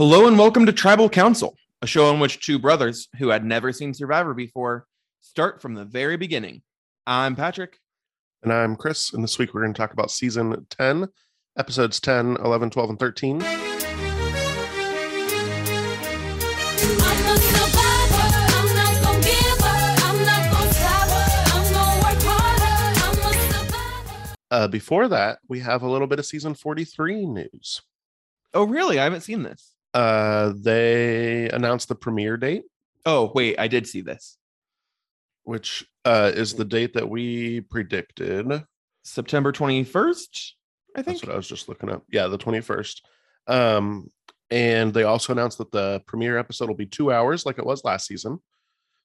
Hello and welcome to Tribal Council, a show in which two brothers who had never seen Survivor before start from the very beginning. I'm Patrick. And I'm Chris. And this week we're going to talk about season 10, episodes 10, 11, 12, and 13. I'm a survivor. I'm not gonna give up. I'm not gonna stop. I'm gonna work harder. I'm a survivor. Uh, before that, we have a little bit of season 43 news. Oh, really? I haven't seen this. Uh, they announced the premiere date, Oh, wait, I did see this. which uh, is the date that we predicted. September 21st, I think. That's what I was just looking up. Yeah, the 21st. Um, and they also announced that the premiere episode will be two hours like it was last season.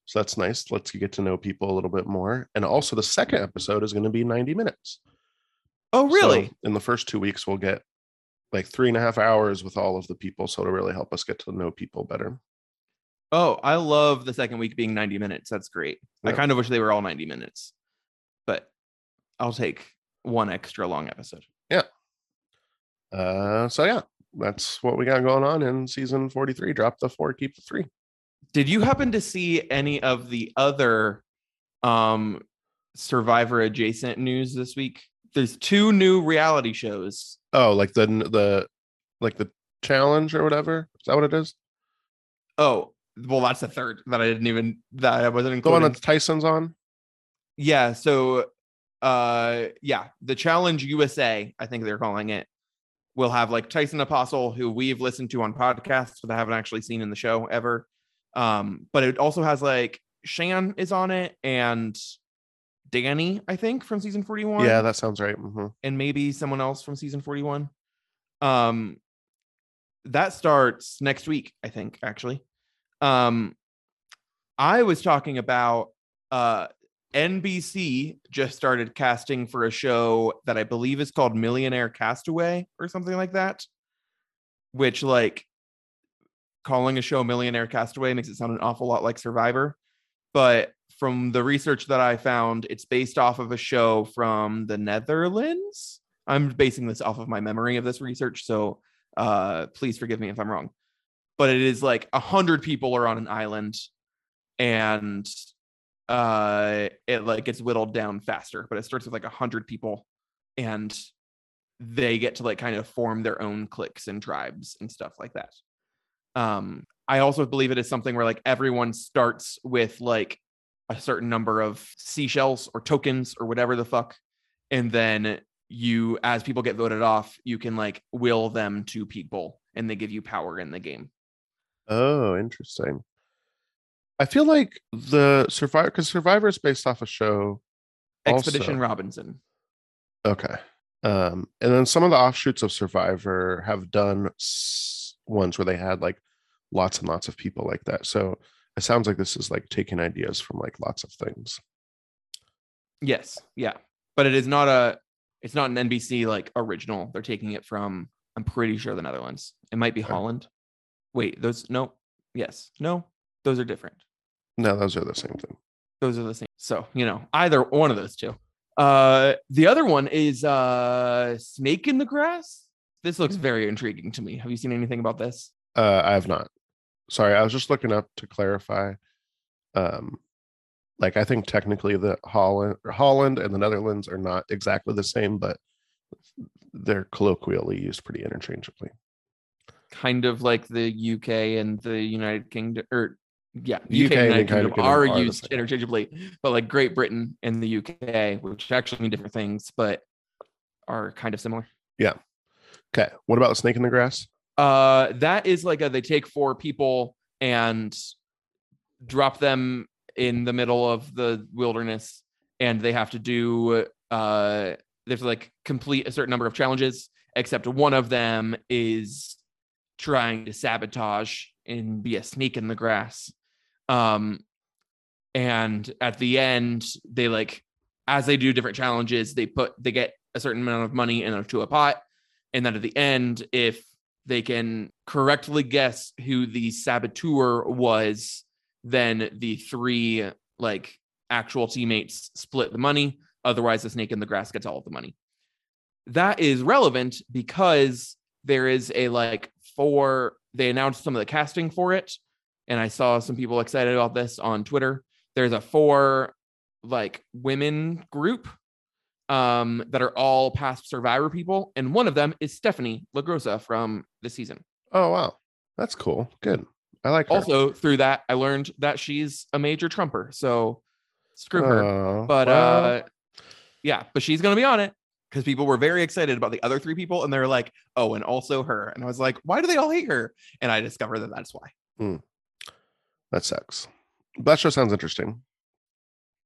So that's nice. Let's get to know people a little bit more. And also, the second episode is going to be 90 minutes. Oh, really? So in the first two weeks, we'll get like three and a half hours with all of the people. So it'll really help us get to know people better. oh, I love the second week being 90 minutes. That's great. I kind of wish they were all 90 minutes, but I'll take one extra long episode. Yeah. Uh, so yeah, that's what we got going on in season 43. Drop the four, keep the three. Did you happen to see any of the other um survivor adjacent news this week? There's two new reality shows. Oh, like the the like the challenge or whatever. Is that what it is? Oh, well, that's the third that I didn't even that I wasn't including. The one that Tyson's on. yeah, so uh yeah, the challenge USA, I think they're calling it, will have like Tyson Apostol, who we've listened to on podcasts, but I haven't actually seen in the show ever. Um, but it also has like Shan is on it and Danny, I think, from season 41. Yeah, that sounds right. Mhm. and maybe someone else from season 41. Um that starts next week, I think, actually. Um I was talking about uh NBC just started casting for a show that I believe is called Millionaire Castaway or something like that. Which like calling a show Millionaire Castaway makes it sound an awful lot like Survivor. But from the research that I found, it's based off of a show from the Netherlands. I'm basing this off of my memory of this research, so uh, please forgive me if I'm wrong. But it is like a hundred people are on an island, and uh, it like gets whittled down faster. But it starts with like a hundred people, and they get to like kind of form their own cliques and tribes and stuff like that. Um, I also believe it is something where like everyone starts with like a certain number of seashells or tokens or whatever the fuck. And then you, as people get voted off, you can like will them to people and they give you power in the game. Oh, interesting. I feel like the Survivor because Survivor is based off a show. Expedition also. Robinson. Okay. Um, and then some of the offshoots of Survivor have done s- ones where they had like lots and lots of people like that. So it sounds like this is like taking ideas from like lots of things. Yes. Yeah. But it is not a, it's not an NBC like original. They're taking it from, I'm pretty sure the Netherlands. It might be Okay. Holland. Wait, those, no. Yes. No, those are different. No, those are the same thing. those are the same. So, you know, either one of those two. Uh the other one is uh Snake in the Grass. This looks very intriguing to me. Have you seen anything about this? Uh, I have not. Sorry, I was just looking up to clarify. Um, like I think technically the Holland, Holland and the Netherlands are not exactly the same, but they're colloquially used pretty interchangeably. Kind of like the UK and the United Kingdom or yeah, UK, UK and and United the Kingdom Kingdom are are used interchangeably, but like Great Britain and the UK, which actually mean different things, but are kind of similar. Yeah. Okay, what about the snake in the grass? Uh, that is like a, they take four people and drop them in the middle of the wilderness, and they have to do uh, to like complete a certain number of challenges. Except one of them is trying to sabotage and be a sneak in the grass. Um, and at the end, they like as they do different challenges, they put they get a certain amount of money into a pot, and then at the end, if they can correctly guess who the saboteur was, then the three like actual teammates split the money. Otherwise, the snake in the grass gets all of the money. That is relevant because there is a like four they announced some of the casting for it, and I saw some people excited about this on Twitter. There's a four like women group um that are all past survivor people and one of them is stephanie lagrosa from the season Oh wow, that's cool. Good. I like. Her. also through that i learned that she's a major trumper so screw her Oh, but well, uh yeah but she's gonna be on it because people were very excited about the other three people and they're like oh and also her and i was like why do they all hate her and i discovered that that's why that sucks. That show sounds interesting.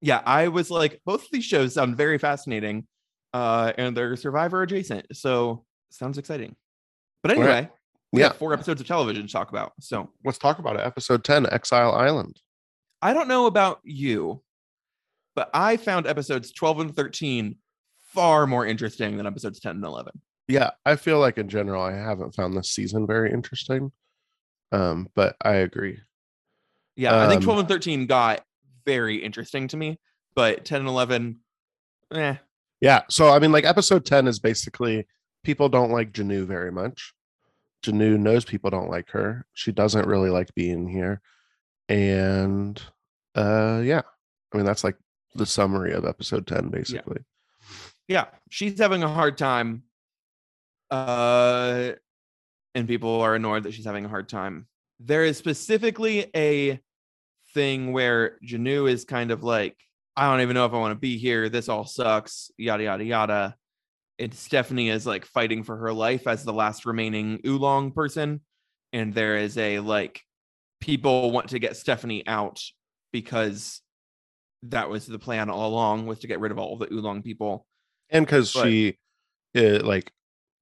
Yeah i was like both of these shows sound very fascinating uh and they're survivor adjacent so sounds exciting but anyway right. we Yeah. have four episodes of television to talk about so Let's talk about it. Episode ten, Exile Island. i don't know about you but i found episodes 12 and 13 far more interesting than episodes 10 and 11 Yeah, I feel like in general, I haven't found this season very interesting. Um, but I agree. Yeah, I think Um, 12 and 13 got very interesting to me, but 10 and 11, eh. Yeah. So I mean, like episode 10 is basically people don't like Janu very much. Janu knows people don't like her. She doesn't really like being here. And uh yeah. I mean, that's like the summary of episode 10, basically. Yeah, she's having a hard time. Uh, and people are annoyed that she's having a hard time. There is specifically a thing where Janu is kind of like, I don't even know if I want to be here. This all sucks, yada, yada, yada. And Stephanie is like fighting for her life as the last remaining Ulong person. And there is a like, people want to get Stephanie out because that was the plan all along was to get rid of all the Ulong people. And because she uh, like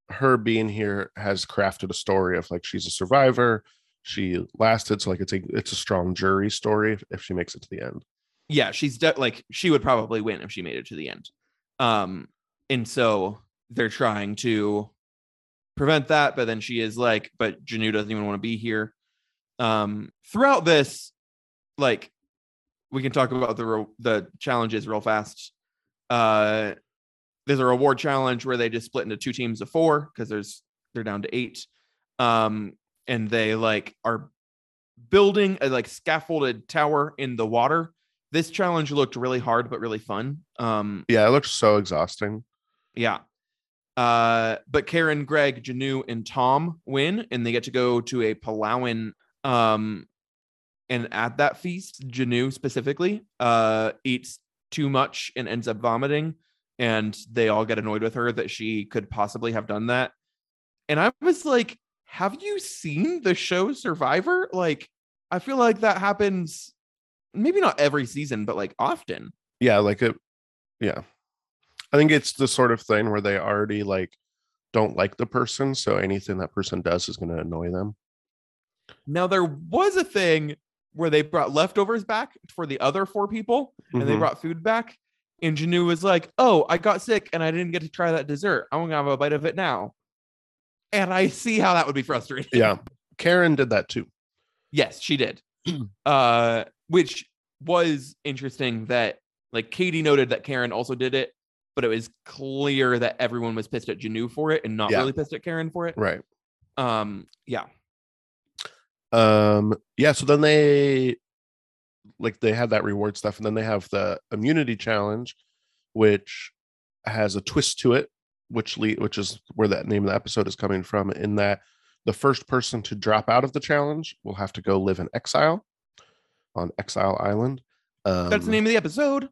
her being here has crafted a story of like she's a survivor. She lasted, so like it's a it's a strong jury story if, she makes it to the end. yeah she's de- like she would probably win if she made it to the end. Um and so they're trying to prevent that but then she is like but Janu doesn't even want to be here. Um throughout this like we can talk about the re- the challenges real fast. Uh there's a reward challenge where they just split into two teams of four because there's they're down to eight. Um and they like are building a like scaffolded tower in the water this challenge looked really hard but really fun um Yeah, it looks so exhausting. yeah uh but karen greg janu and tom win and they get to go to a palauan um and at that feast janu specifically uh eats too much and ends up vomiting and they all get annoyed with her that she could possibly have done that and i was like have you seen the show survivor like i feel like that happens maybe not every season but like often yeah like it yeah i think it's the sort of thing where they already like don't like the person so anything that person does is going to annoy them Now there was a thing where they brought leftovers back for the other four people, and they Mhm. brought food back. And Janu was like, "Oh, I got sick and I didn't get to try that dessert. I'm gonna have a bite of it now." And I see how that would be frustrating. yeah karen did that too Yes, she did. uh, which was interesting that like Katie noted that Karen also did it, but it was clear that everyone was pissed at Janu for it and not Yeah. really pissed at Karen for it. right Um, yeah. um yeah so then they like they have that reward stuff and then they have the immunity challenge which has a twist to it which le- which is where that name of the episode is coming from in that the first person to drop out of the challenge will have to go live in exile on exile island um, That's the name of the episode.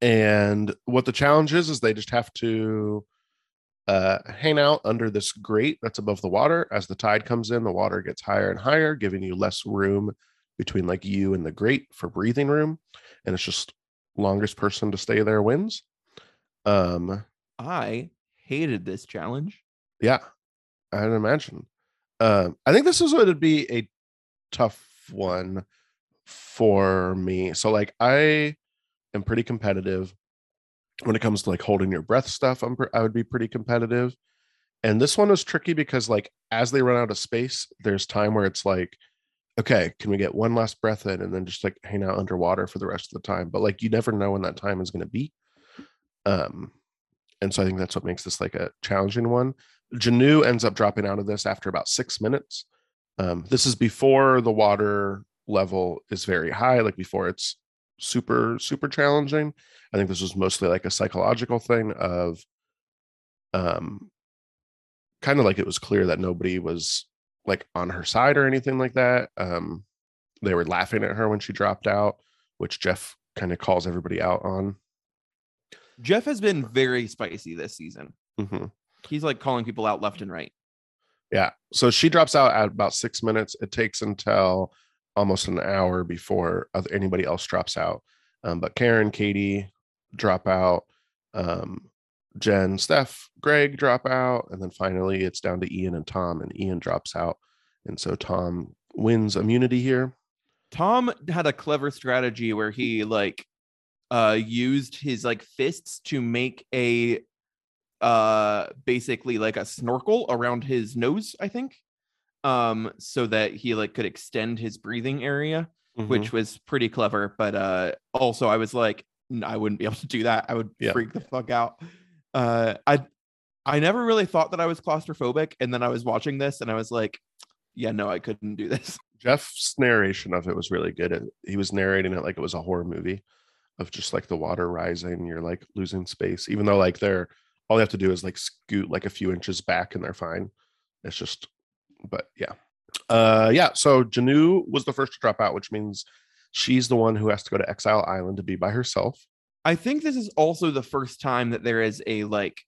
and what the challenge is is they just have to uh hang out under this grate that's above the water. As the tide comes in the water gets higher and higher giving you less room between like you and the grate for breathing room. And it's just longest person to stay there wins. Um I hated this challenge. yeah i'd imagine. Um i think this is what it'd be a tough one for me. So like i am pretty competitive. When it comes to like holding your breath stuff i'm pre- i would be pretty competitive. And this one was tricky because like as they run out of space there's time where it's like okay can we get one last breath in and then just like hang out underwater for the rest of the time? But like you never know when that time is going to be. Um and so i think that's what makes this like a challenging one Janu ends up dropping out of this after about six minutes Um, this is before the water level is very high, like before it's super, super challenging. I think this was mostly like a psychological thing of um kind of like it was clear that nobody was like on her side or anything like that. Um they were laughing at her when she dropped out, which Jeff kind of calls everybody out on. Jeff has been very spicy this season. Mhm. He's like calling people out left and right. Yeah. So she drops out at about six minutes. It takes until almost an hour before anybody else drops out. Um, but Karen, Katie drop out. Um, Jen, Steph, Greg drop out. And then finally it's down to Ian and Tom, and Ian drops out. And so Tom wins immunity here. Tom had a clever strategy where he like uh used his like fists to make a uh basically like a snorkel around his nose, I think. Um so that he like could extend his breathing area, Mhm. which was pretty clever, but uh also I was like I wouldn't be able to do that. I would Yeah. freak the fuck out. Uh I I never really thought that I was claustrophobic and then I was watching this and I was like yeah, no, I couldn't do this. Jeff's narration of it was really good. He was narrating it like it was a horror movie of just like the water rising, you're like losing space, even though like they're all they have to do is like scoot like a few inches back and they're fine. It's just, but yeah. Uh yeah, so Janu was the first to drop out, which means she's the one who has to go to Exile Island to be by herself. I think this is also the first time that there is a like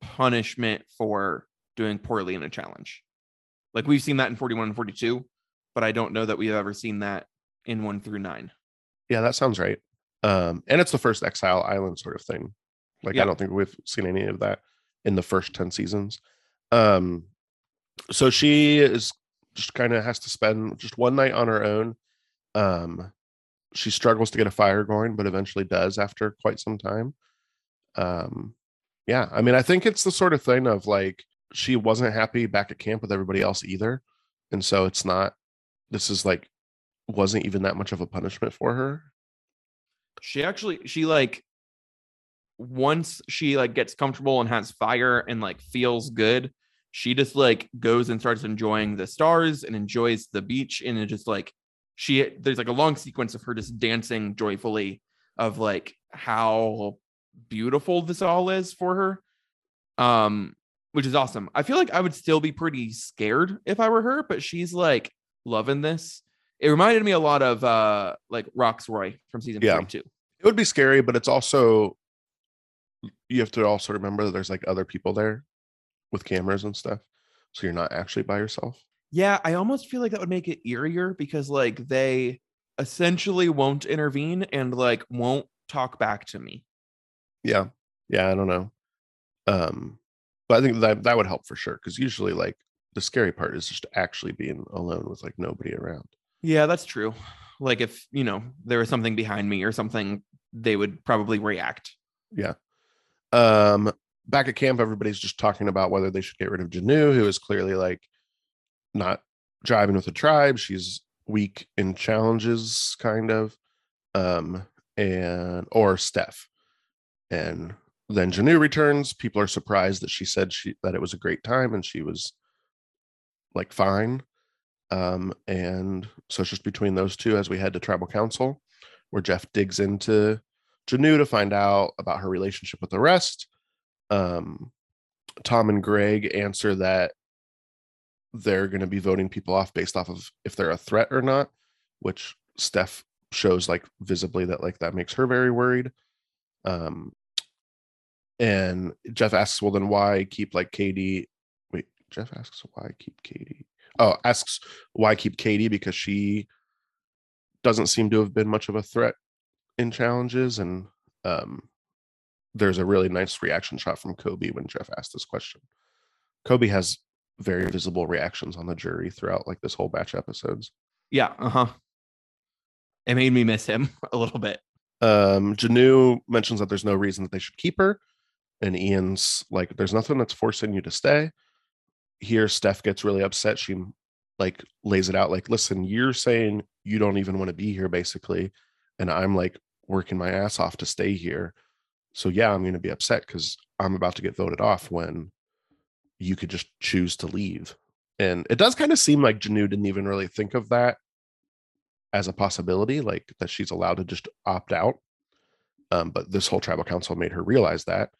punishment for doing poorly in a challenge. Like we've seen that in 41 and 42, but I don't know that we've ever seen that in 1 through 9. Yeah, that sounds right. Um, and it's the first Exile Island sort of thing. Like Yeah. I don't think we've seen any of that in the first 10 seasons. Um, so she is just kind of has to spend just one night on her own. Um, she struggles to get a fire going, but eventually does after quite some time. Um, yeah, I mean, I think it's the sort of thing of like she wasn't happy back at camp with everybody else either. And so it's not, this is like, wasn't even that much of a punishment for her. She actually she like once she like gets comfortable and has fire and like feels good, she just like goes and starts enjoying the stars and enjoys the beach and it just like she there's like a long sequence of her just dancing joyfully of like how beautiful this all is for her. Um which is awesome. I feel like I would still be pretty scared if I were her, but she's like loving this. It reminded me a lot of uh like Rocksroy from season Yeah. 42. it would be scary, but it's also you have to also remember that there's like other people there with cameras and stuff. So you're not actually by yourself. Yeah, I almost feel like that would make it eerier because like they essentially won't intervene and like won't talk back to me. Yeah. Yeah, I don't know. Um, but I think that that would help for sure. Cause usually like the scary part is just actually being alone with like nobody around. Yeah, that's true. Like if, you know, there was something behind me or something, they would probably react. Yeah. Um, back at camp, everybody's just talking about whether they should get rid of Janu, who is clearly like not driving with the tribe. She's weak in challenges, kind of. Um, and or Steph. And then Janu returns. People are surprised that she said she that it was a great time and she was like fine. Um, and so it's just between those two as we head to tribal council, where Jeff digs into Janu to find out about her relationship with the rest. Um, Tom and Greg answer that they're going to be voting people off based off of if they're a threat or not, which Steph shows like visibly that like that makes her very worried. Um, and Jeff asks, well, then why keep like Katie? Wait, Jeff asks why keep Katie. Oh, asks why keep Katie because she doesn't seem to have been much of a threat in challenges and um there's a really nice reaction shot from Coby when Jeff asked this question. Coby has very visible reactions on the jury throughout like this whole batch episodes. Yeah, uh-huh. It made me miss him a little bit. Um Janu mentions that there's no reason that they should keep her and Ian's like there's nothing that's forcing you to stay. Here Steph gets really upset. She like lays it out like listen, you're saying you don't even want to be here basically and I'm like working my ass off to stay here. So yeah, I'm going to be upset cuz I'm about to get voted off when you could just choose to leave And it does kind of seem like Janu didn't even really think of that as a possibility, like that she's allowed to just opt out. Um, but this whole tribal council made her realize that.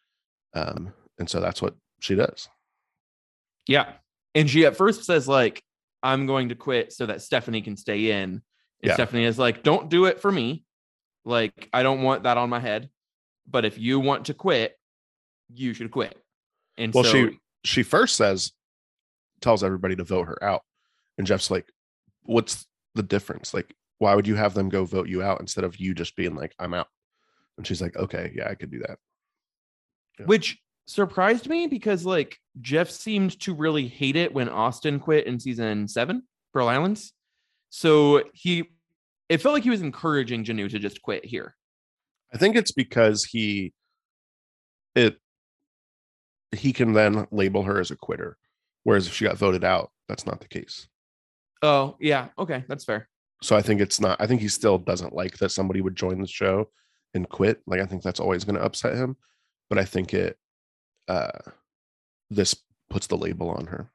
Um, and so that's what she does. Yeah. And she at first says, like, I'm going to quit so that Stephanie can stay in. And Yeah. Stephanie is like, don't do it for me. Like, I don't want that on my head. But if you want to quit, you should quit. And Well, so, she she first says, tells everybody to vote her out. And Jeff's like, what's the difference? Like, why would you have them go vote you out instead of you just being like, I'm out? And she's like, okay, yeah, I could do that. Yeah. which surprised me because like Jeff seemed to really hate it when Austin quit in season seven, Pearl Islands. So he, it felt like he was encouraging Janu to just quit here. I think it's because he it he can then label her as a quitter. Whereas if she got voted out, that's not the case. Oh, yeah. Okay. That's fair. So I think it's not I think he still doesn't like that somebody would join the show and quit. Like I think that's always going to upset him. But I think it uh this puts the label on her.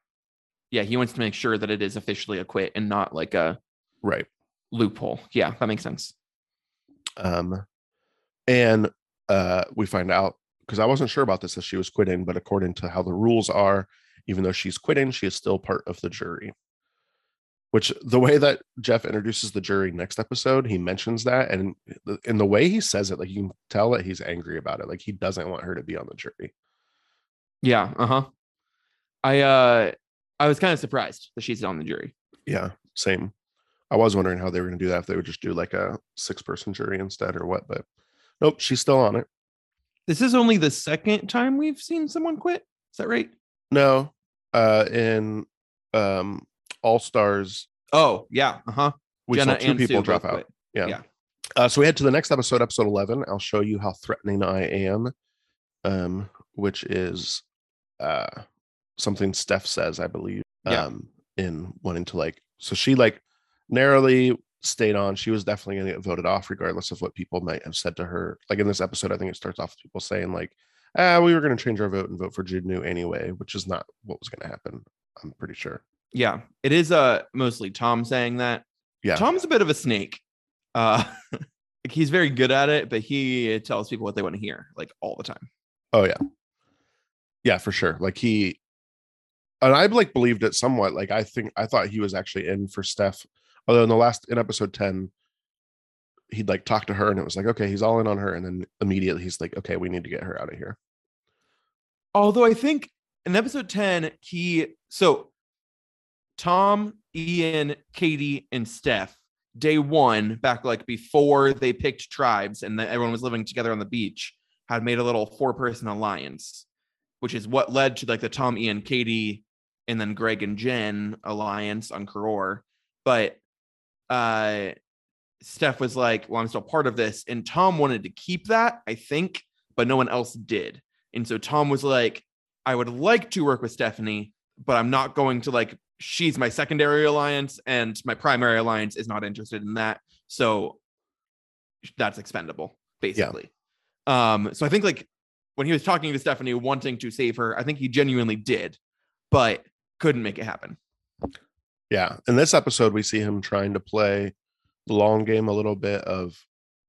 Yeah. He wants to make sure that it is officially a quit and not like a Right. loophole. Yeah. That makes sense. Um and uh we find out because I wasn't sure about this that she was quitting, but according to how the rules are, even though she's quitting, she is still part of the jury. Which the way that Jeff introduces the jury next episode, he mentions that, and in the way he says it, like you can tell that he's angry about it. Like he doesn't want her to be on the jury. Yeah. Uh huh. I, uh, I was kind of surprised that she's on the jury. Yeah, same. I was wondering how they were going to do that if they would just do like a six-person jury instead or what, but nope, she's still on it. This is only the second time we've seen someone quit. Is that right? No, uh, in um All Stars, Oh, yeah. Uh huh. we Jenna saw two people Sue drop out. quit. Yeah. Yeah. Uh, so we head to the next episode, episode 11. I'll show you how threatening I am, um, which is uh, something Steph says, I believe, Yeah. um, in wanting to like, so she like narrowly stayed on. She was definitely going to get voted off, regardless of what people might have said to her. Like in this episode, I think it starts off with people saying, like, ah, we were going to change our vote and vote for Janu anyway, which is not what was going to happen. I'm pretty sure. Yeah, it is uh mostly Tom saying that. Yeah. Tom's a bit of a snake. Uh like he's very good at it, but he tells people what they want to hear like all the time. Oh yeah. Yeah, for sure. Like he and I like believed it somewhat. Like I think I thought he was actually in for Steph. Although in the last in episode 10, he'd like talk to her and it was like, okay, he's all in on her. And then immediately he's like, okay, we need to get her out of here. Although I think in episode 10, he so Tom, Ian, Katie, and Steph, day one, back like before they picked tribes and everyone was living together on the beach, had made a little four-person alliance, which is what led to like the Tom, Ian, Katie, and then Greg and Jen alliance on Koror. But uh Steph was like, Well, I'm still part of this. And Tom wanted to keep that, I think, but no one else did. And so Tom was like, I would like to work with Stephanie, but I'm not going to like, she's my secondary alliance and my primary alliance is not interested in that. So that's expendable, basically. Yeah. Um, so I think like when he was talking to Stephanie, wanting to save her, I think he genuinely did, but couldn't make it happen. Yeah. In this episode, we see him trying to play the long game a little bit of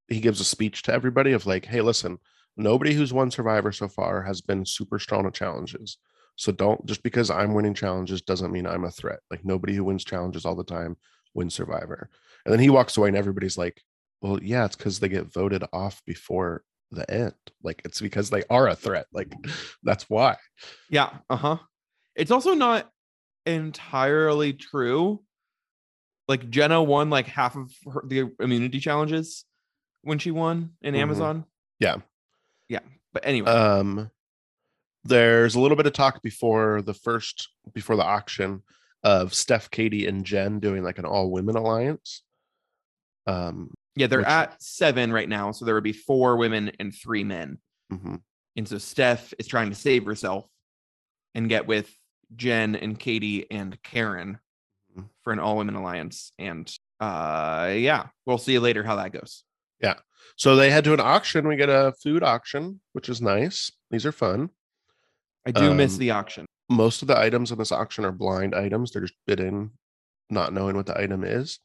he gives a speech to everybody of like, hey, listen, nobody who's won Survivor so far has been super strong at challenges. So don't just because I'm winning challenges doesn't mean I'm a threat. Like nobody who wins challenges all the time wins Survivor. And then he walks away and everybody's like, well, yeah, it's because they get voted off before the end. Like it's because they are a threat. Like that's why. Yeah. Uh huh. It's also not entirely true. Like Jenna won like half of her, the immunity challenges when she won in Mhm. Amazon. Yeah. Yeah. But anyway, um there's a little bit of talk before the first before the auction of Steph, Katie, and Jen doing like an all women alliance. Um, yeah, they're which- at seven right now. So there would be four women and three men. mhm. And so Steph is trying to save herself and get with Jen and Katie and Karen Mhm. for an all women alliance. And uh yeah, we'll see you later how that goes. Yeah. So they head to an auction. We get a food auction, which is nice. These are fun. I do miss Um, the auction. most of the items in this auction are blind items. They're just bidding, not knowing what the item is.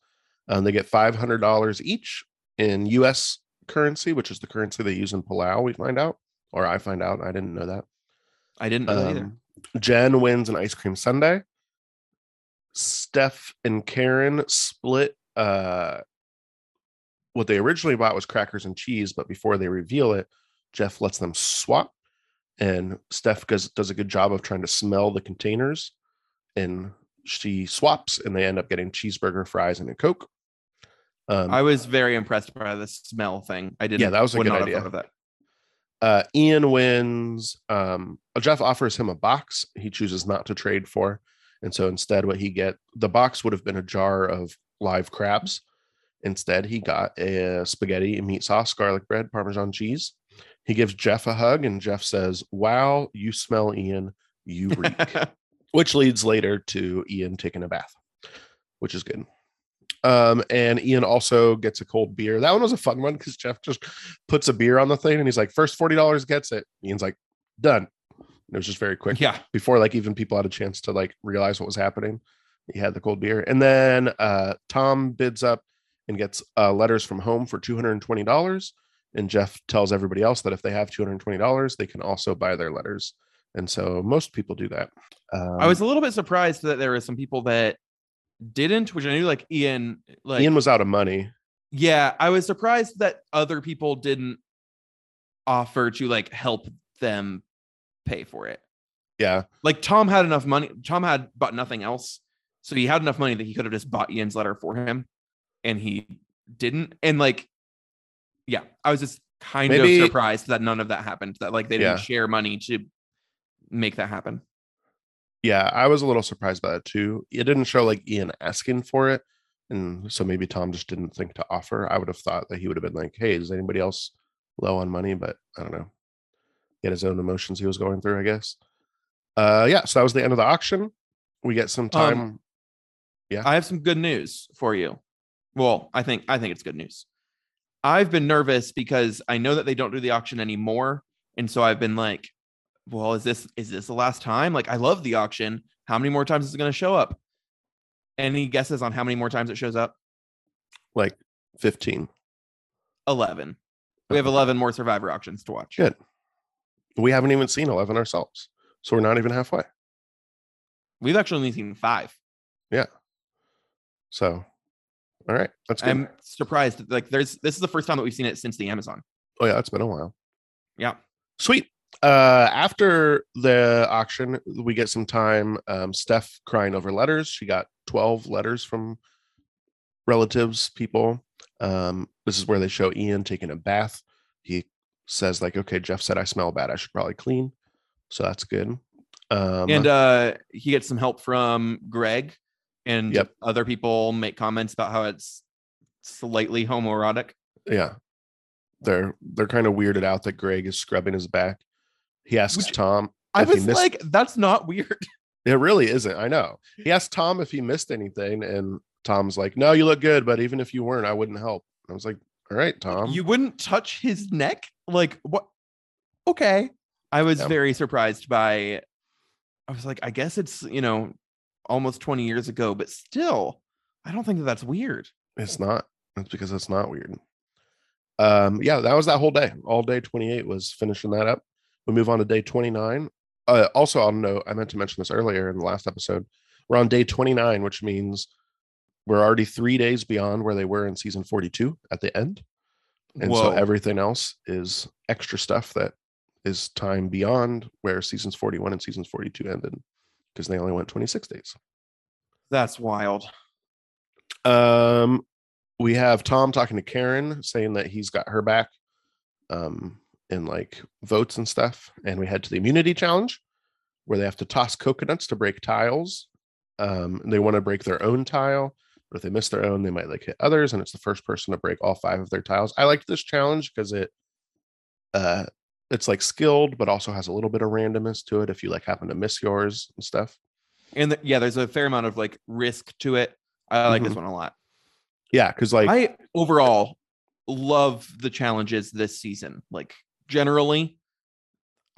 Um, they get five hundred dollars each in U.S. currency, which is the currency they use in Palau. We find out, or I find out. I didn't know that. I didn't know that either. Um, Jen wins an ice cream sundae. Steph and Karen split. Uh, what they originally bought was crackers and cheese, but before they reveal it, Jeff lets them swap, and Steph does does a good job of trying to smell the containers, and she swaps, and they end up getting cheeseburger, fries, and a coke. Um, I was very impressed by the smell thing. I didn't. Yeah, that was a good idea. of that. uh, Ian wins. Um, Jeff offers him a box he chooses not to trade for, and so instead, what he get the box would have been a jar of live crabs. Instead, he got a spaghetti and meat sauce, garlic bread, Parmesan cheese. He gives Jeff a hug, and Jeff says, "Wow, you smell, Ian. You reek," which leads later to Ian taking a bath, which is good. Um, and Ian also gets a cold beer. That one was a fun one because Jeff just puts a beer on the thing and he's like, first $40 gets it. Ian's like, done. It was just very quick yeah. before like even people had a chance to like realize what was happening. He had the cold beer. And then uh Tom bids up and gets uh letters from home for $220. And Jeff tells everybody else that if they have $220, they can also buy their letters. And so most people do that. Um, I was a little bit surprised that there were some people that didn't, which I knew like Ian, like Ian was out of money. yeah, I was surprised that other people didn't offer to like help them pay for it. Yeah. Like Tom had enough money. Tom had bought nothing else. So he had enough money that he could have just bought Ian's letter for him and he didn't. And like, yeah, I was just kind Maybe- of surprised that none of that happened. That like they didn't Yeah. share money to make that happen. Yeah, I was a little surprised by that too. It didn't show like Ian asking for it. And so maybe Tom just didn't think to offer. I would have thought that he would have been like, hey, is anybody else low on money? But I don't know. He had his own emotions he was going through, I guess. Uh yeah, so that was the end of the auction. We get some time. Yeah. I have some good news for you. Well, I think I think it's good news. I've been nervous because I know that they don't do the auction anymore, and so I've been like, "Well, is this is this the last time? Like, I love the auction. How many more times is it going to show up? Any guesses on how many more times it shows up? like 15. Eleven. We have eleven more Survivor auctions to watch. Good. We haven't even seen 11 ourselves. So we're not even halfway. We've actually only seen five. Yeah. So all right. That's good. I'm surprised. Like, there's this is the first time that we've seen it since the Amazon. oh yeah, it's been a while. Yeah. Sweet. Uh, after the auction, we get some time. Um, Steph crying over letters. She got 12 letters from relatives, people. Um, this is where they show Ian taking a bath. He says, like, okay, Jeff said I smell bad. I should probably clean. So that's good. Um, and uh he gets some help from greg and Yep. other people make comments about how it's slightly homoerotic yeah, they're they're kind of weirded out that Greg is scrubbing his back. He asks Which- Tom. i was missed- like that's not weird It really isn't. I know. He asked Tom if he missed anything, and Tom's like, "No, you look good, but even if you weren't, I wouldn't help." I was like, "All right, Tom." you wouldn't touch his neck like what okay i was Yeah. very surprised by i was like i guess it's you know almost 20 years ago but still i don't think that that's weird It's not. That's because it's not weird. Um, yeah, that was that whole day. All day 28 was finishing that up. We move on to day 29. Uh, also, I'll note, I meant to mention this earlier in the last episode. We're on day 29, which means we're already three days beyond where they were in season 42 at the end. And so everything else is extra stuff that is time beyond where seasons 41 and seasons 42 ended because they only went 26 days. that's wild Um, we have Tom talking to Karen, saying that he's got her back, um, in like votes and stuff. And we head to the immunity challenge, where they have to toss coconuts to break tiles. Um, they want to break their own tile, but if they miss their own, they might like hit others, and it's the first person to break all five of their tiles. I liked this challenge because it, uh, it's like skilled, but also has a little bit of randomness to it. If you like happen to miss yours and stuff. and th- yeah there's a fair amount of like risk to it i like this Mhm. one a lot Yeah, because like I overall love the challenges this season. Like generally,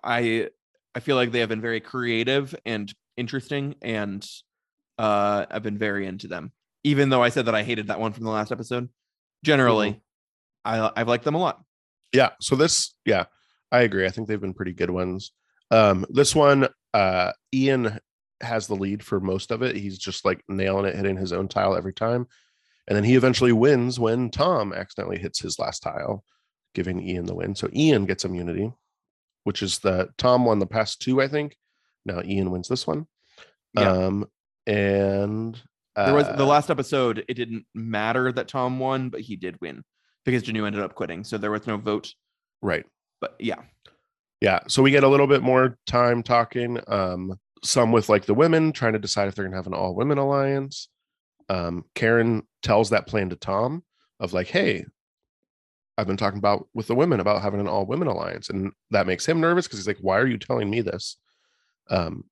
I I feel like they have been very creative and interesting, and uh, I've been very into them. Even though I said that I hated that one from the last episode, generally, I I've liked them a lot. Yeah. So this, yeah, I agree. I think they've been pretty good ones. Um, this one, uh, Ian has the lead for most of it. He's just like nailing it, hitting his own tile every time. And then he eventually wins when Tom accidentally hits his last tile, giving Ian the win. So Ian gets immunity, which is the Tom won the past two, I think. Now Ian wins this one. Yeah. Um, and uh, There was the last episode. It didn't matter that Tom won, but he did win because Janu ended up quitting. So there was no vote. right. But yeah, yeah so we get a little bit more time talking um some with like the women trying to decide if they're gonna have an all women alliance um karen tells that plan to tom of like hey i've been talking about with the women about having an all women alliance and that makes him nervous because he's like why are you telling me this um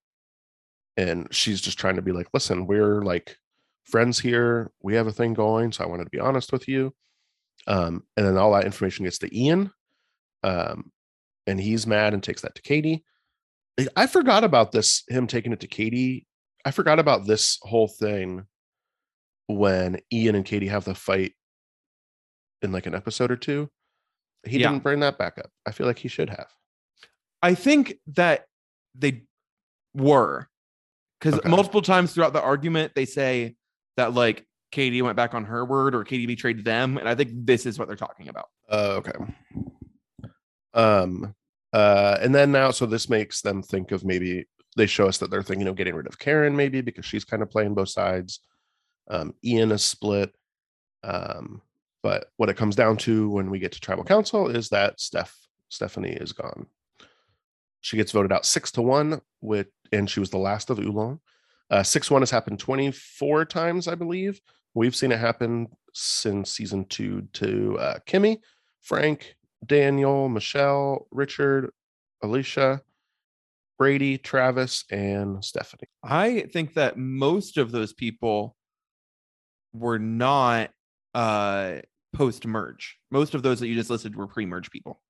and she's just trying to be like listen we're like friends here we have a thing going so i wanted to be honest with you um and then all that information gets to ian um and he's mad and takes that to Katie. I- forgot about this, him taking it to Katie. I forgot about this whole thing when Ian and Katie have the fight in like an episode or two. He Yeah. didn't bring that back up. I feel like he should have. I think that they were because Okay. multiple times throughout the argument they say that like Katie went back on her word or Katie betrayed them, and I think this is what they're talking about. Uh, okay. Um uh and then now so this makes them think of maybe they show us that they're thinking of getting rid of Karen maybe because she's kind of playing both sides. Um Ian is split. Um but what it comes down to when we get to tribal council is that Steph Stephanie is gone. She gets voted out 6 to 1 with and she was the last of Ulong. Uh 6 1 has happened 24 times I believe. We've seen it happen since season 2 to uh Kimmy, Frank, Daniel, Michelle, Richard, Alicia, Brady, Travis, and Stephanie. I think that most of those people were not uh post merge. Most of those that you just listed were pre merge people.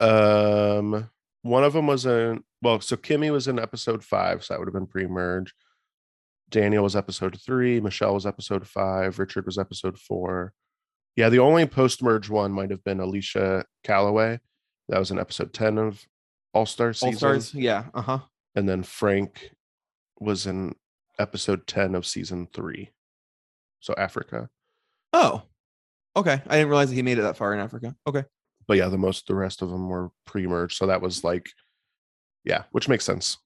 Um, one of them was in well, so Kimmy was in episode five, so that would have been pre-merge. Daniel was episode three, Michelle was episode five, Richard was episode four. Yeah, the only post-merge one might have been Alicia Calaway. That was in episode 10 of All Star season. All stars, yeah, uh huh. and then Frank was in episode 10 of season three. So Africa. Oh, okay. I didn't realize that he made it that far in Africa. Okay. But yeah, the most the rest of them were pre-merged. So that was like, yeah, which makes sense.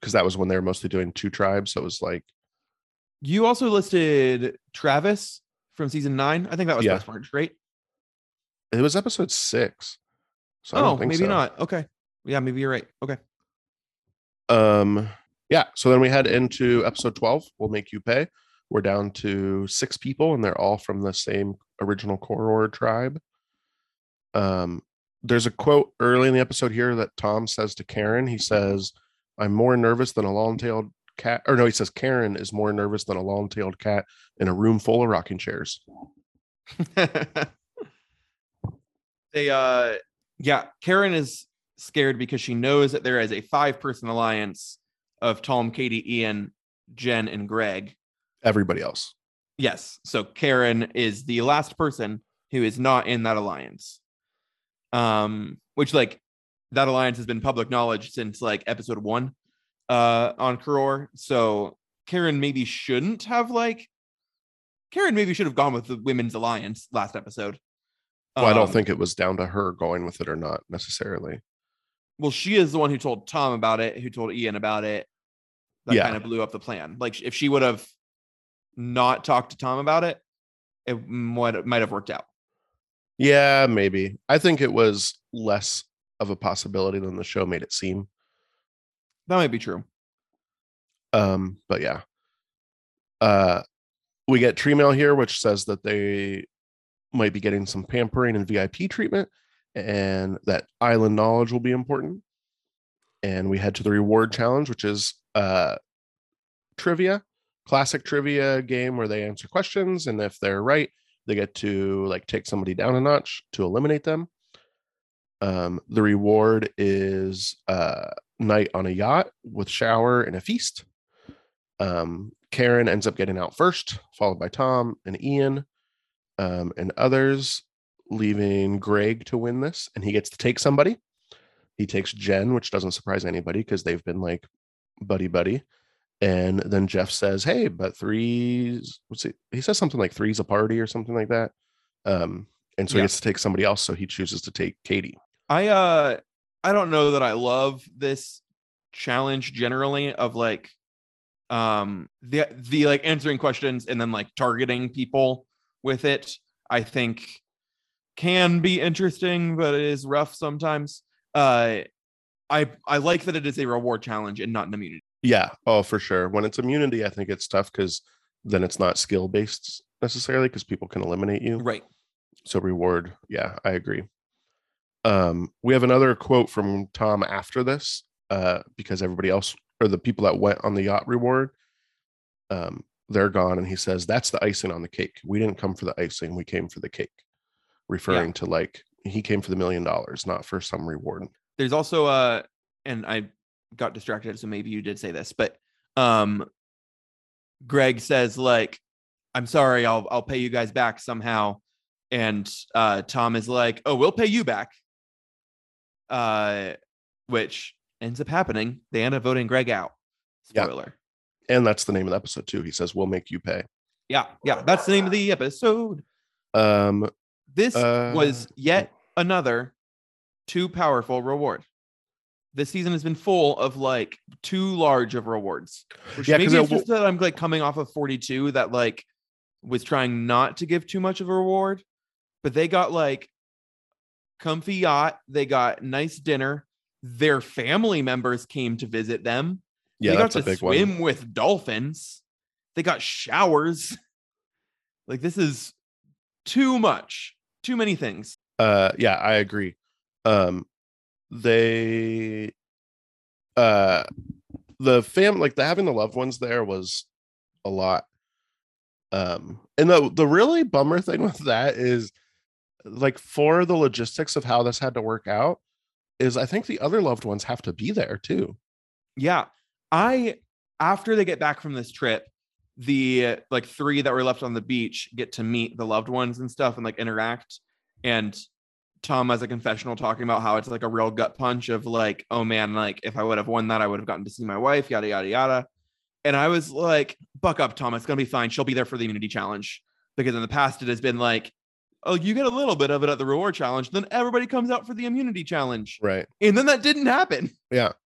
Because that was when they were mostly doing two tribes. So it was like, You also listed Travis from season nine. I think that was Yeah. merge, right? it was episode six. So I don't oh, think maybe so. not. Okay. Yeah, maybe you're right. Okay. Um, yeah. So then we head into episode 12. We'll make you pay. We're down to six people, and they're all from the same original Koror tribe. Um, there's a quote early in the episode here that Tom says to Karen. He says, I'm more nervous than a long-tailed cat. Or no, he says Karen is more nervous than a long-tailed cat in a room full of rocking chairs. they uh yeah, Karen is scared because she knows that there is a five person alliance of Tom, Katie, Ian, Jen, and Greg. Everybody else. Yes. So Karen is the last person who is not in that alliance. Um, which like that alliance has been public knowledge since like episode one uh on Koror. So Karen maybe shouldn't have like Karen maybe should have gone with the women's alliance last episode. Well, I don't Um, think it was down to her going with it or not necessarily. well, she is the one who told Tom about it, who told Ian about it. That Yeah. kind of blew up the plan. Like if she would have not talked to Tom about it, it might might have worked out. Yeah, maybe. I think it was less of a possibility than the show made it seem. That might be true. Um, but yeah. Uh we get tree mail here, which says that they might be getting some pampering and VIP treatment, and that island knowledge will be important. And we head to the reward challenge, which is uh trivia, classic trivia game where they answer questions, and if they're right, they get to like take somebody down a notch to eliminate them. Um, the reward is a night on a yacht with shower and a feast. Um, Karen ends up getting out first, followed by Tom and Ian um, and others, leaving Greg to win this. And he gets to take somebody. He takes Jen, which doesn't surprise anybody because they've been like buddy buddy. And then Jeff says, Hey, but threes, what's it? He says something like three's a party or something like that. Um, and so Yeah. he gets to take somebody else. So he chooses to take Katie. I uh I don't know that I love this challenge generally of like um the the like answering questions and then like targeting people with it. I think can be interesting, but it is rough sometimes. Uh I I like that it is a reward challenge and not an immunity. Yeah. Oh, for sure. When it's immunity, I think it's tough because then it's not skill based necessarily because people can eliminate you. Right. So reward. Yeah, I agree. Um, we have another quote from Tom after this, uh, because everybody else or the people that went on the yacht reward, um, they're gone. And he says, That's the icing on the cake. We didn't come for the icing, we came for the cake. Referring to like he came for the million dollars, not for some reward. there's also uh and i got distracted so maybe you did say this but um greg says like i'm sorry i'll i'll pay you guys back somehow and uh tom is like oh we'll pay you back uh which ends up happening they end up voting greg out Yeah. spoiler And that's the name of the episode too. He says, We'll make you pay. yeah yeah that's the name of the episode Um, this Uh, was yet another too powerful reward. This season has been full of like too large of rewards. Which Yeah, 'cause maybe it it's just that I'm like coming off of 42 that like was trying not to give too much of a reward, but they got like comfy yacht, they got nice dinner. Their family members came to visit them. yeah, they got that's a to big swim one. with dolphins. They got showers. Like this is too much. Too many things. Uh, yeah, I agree. Um, they, uh, the fam, like the having the loved ones there was a lot. Um, and the the really bummer thing with that is, like, for the logistics of how this had to work out, is I think the other loved ones have to be there too. Yeah. I after they get back from this trip, the like three that were left on the beach get to meet the loved ones and stuff and like interact. And Tom has a confessional talking about how it's like a real gut punch of like, oh man, like if I would have won that, I would have gotten to see my wife, yada yada yada. And I was like, buck up, Tom. It's gonna be fine. She'll be there for the immunity challenge. Because in the past it has been like, oh, you get a little bit of it at the reward challenge, then everybody comes out for the immunity challenge. Right. And then that didn't happen. Yeah.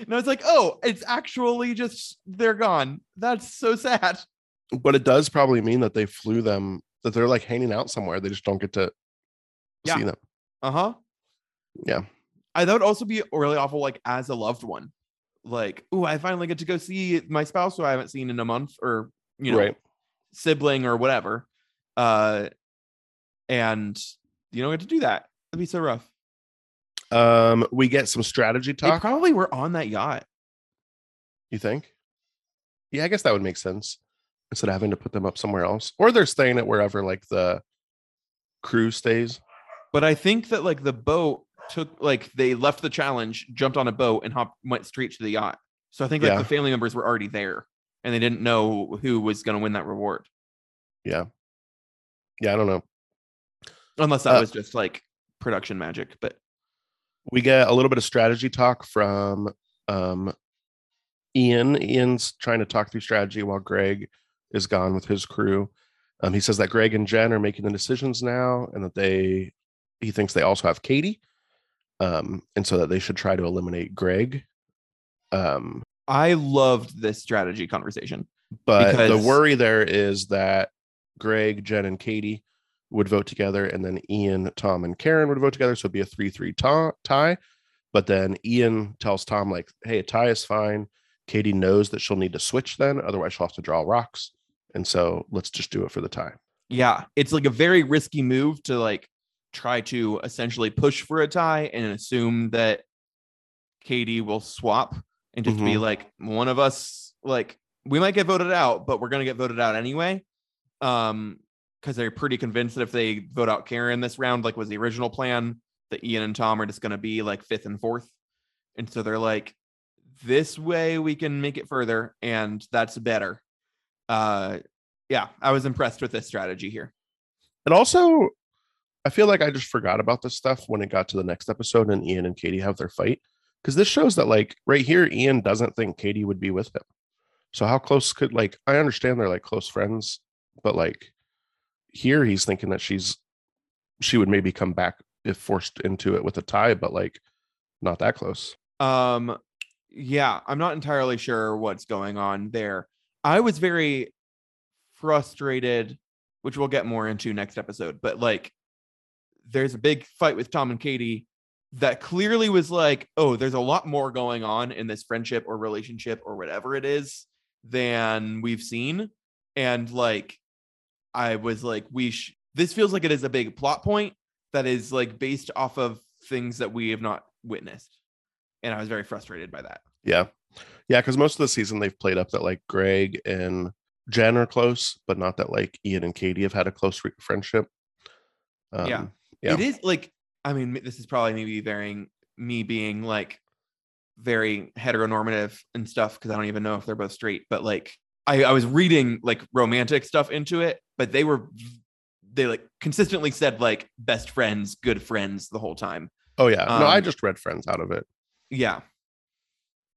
And I was like, oh, it's actually just they're gone. That's so sad. But it does probably mean that they flew them, that they're like hanging out somewhere. They just don't get to Yeah. see them. Uh-huh. Yeah. I that would also be really awful, like as a loved one. Like, oh, I finally get to go see my spouse who I haven't seen in a month, or you know, Right. sibling or whatever. Uh and you don't get to do that. That'd be so rough. Um, we get some strategy They talk. probably were on that yacht. You think? Yeah, I guess that would make sense instead of having to put them up somewhere else, or they're staying at wherever like the crew stays. But I think that like the boat took like they left the challenge, jumped on a boat, and hopped went straight to the yacht. So I think like Yeah. the family members were already there, and they didn't know who was going to win that reward, Yeah, yeah, I don't know. unless that Uh, was just like production magic. But We get a little bit of strategy talk from um, Ian. Ian's trying to talk through strategy while Greg is gone with his crew. Um, he says that Greg and Jen are making the decisions now, and that they he thinks they also have Katie, um, and so that they should try to eliminate Greg. Um, I loved this strategy conversation. But the worry there is that Greg, Jen, and Katie would vote together, and then Ian, Tom, and Karen would vote together. So it'd be a 3 3 tie. But then Ian tells Tom, like, hey, a tie is fine. Katie knows that she'll need to switch then. Otherwise, she'll have to draw rocks. And so let's just do it for the tie. Yeah, it's like a very risky move to like try to essentially push for a tie and assume that Katie will swap and just be Mhm. like one of us like we might get voted out, but we're gonna get voted out anyway. Um, because they're pretty convinced that if they vote out Karen this round, like was the original plan, that Ian and Tom are just going to be like fifth and fourth. And so they're like, this way we can make it further, and that's better. Uh, yeah, I was impressed with this strategy here. And also, I feel like I just forgot about this stuff when it got to the next episode and Ian and Katie have their fight. Because this shows that, like, right here, Ian doesn't think Katie would be with him. So, how close could, like, I understand they're like close friends, but like, here he's thinking that she's, she would maybe come back if forced into it with a tie, but like, not that close. Um, yeah, I'm not entirely sure what's going on there. I was very frustrated, which we'll get more into next episode, but like there's a big fight with Tom and Katie that clearly was like, oh, there's a lot more going on in this friendship or relationship or whatever it is than we've seen. And like, I was like, we sh- this feels like it is a big plot point that is like based off of things that we have not witnessed. And I was very frustrated by that. Yeah. Yeah. Because most of the season they've played up that like Greg and Jen are close, but not that like Ian and Katie have had a close re- friendship. Um, Yeah. Yeah. It is like, I mean, this is probably maybe varying me being like very heteronormative and stuff because I don't even know if they're both straight, but like I, I was reading like romantic stuff into it, but they were they like consistently said like best friends, good friends the whole time. Oh yeah. no, I Um, just read Friends out of it. Yeah.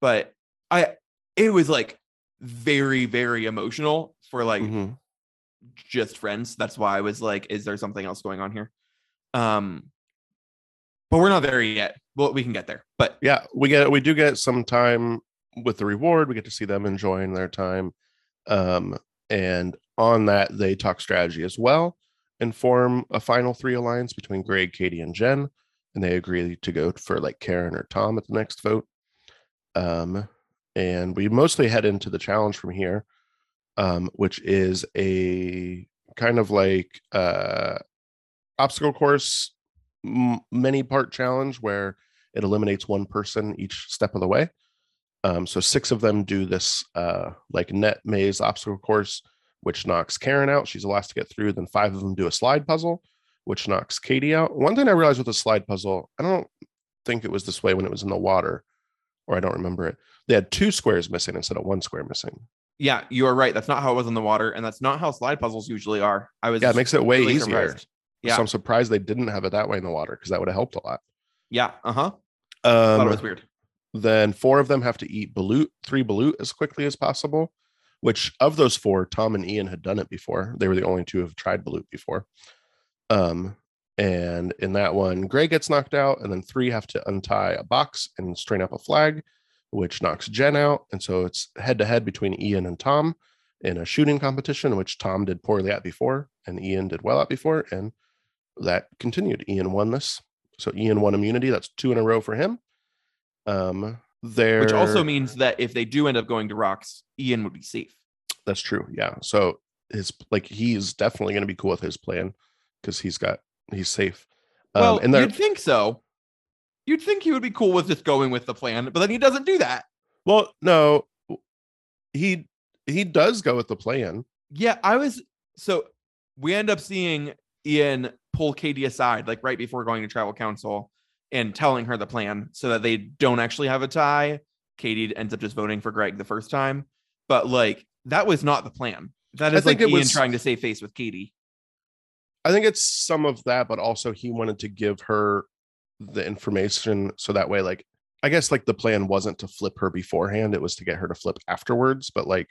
But I it was like very, very emotional for like Mhm. just friends. That's why I was like, is there something else going on here? Um, but we're not there yet. Well, we can get there. But Yeah, we get we do get some time with the reward. We get to see them enjoying their time. Um, and on that, they talk strategy as well and form a final three alliance between Greg, Katie, and Jen. And they agree to go for like Karen or Tom at the next vote. Um, and we mostly head into the challenge from here, um, which is a kind of like uh obstacle course m- many part challenge where it eliminates one person each step of the way. Um, so six of them do this uh, like net maze obstacle course, which knocks Karen out. She's the last to get through. Then five of them do a slide puzzle, which knocks Katie out. One thing I realized with the slide puzzle, I don't think it was this way when it was in the water, or I don't remember it. They had two squares missing instead of one square missing. yeah, you are right. That's not how it was in the water, and that's not how slide puzzles usually are. I was Yeah, it makes it way really easier. surprised. Yeah. So I'm surprised they didn't have it that way in the water because that would have helped a lot. Yeah, uh-huh. Thought Um, it was weird. then four of them have to eat balut, three balut as quickly as possible. Which of those four, Tom and Ian had done it before. They were the only two who have tried balut before. Um, and in that one, Greg gets knocked out, and then three have to untie a box and strain up a flag, which knocks Jen out. And so it's head to head between Ian and Tom in a shooting competition, which Tom did poorly at before, and Ian did well at before, and that continued. Ian won this, so Ian won immunity. That's two in a row for him. Um, there, Which also means that if they do end up going to rocks, Ian would be safe. that's true. Yeah. So his like he's definitely going to be cool with his plan because he's got he's safe. Um, Well, and there, you'd think so. You'd think he would be cool with just going with the plan, but then he doesn't do that. well, no, he he does go with the plan. Yeah, I was so we end up seeing Ian pull Katie aside like right before going to tribal council and telling her the plan so that they don't actually have a tie. Katie ends up just voting for Greg the first time, but like that was not the plan. That is I is like it Ian was- trying to save face with Katie. I think it's some of that, but also he wanted to give her the information so that way, like I guess like the plan wasn't to flip her beforehand; it was to get her to flip afterwards. But like,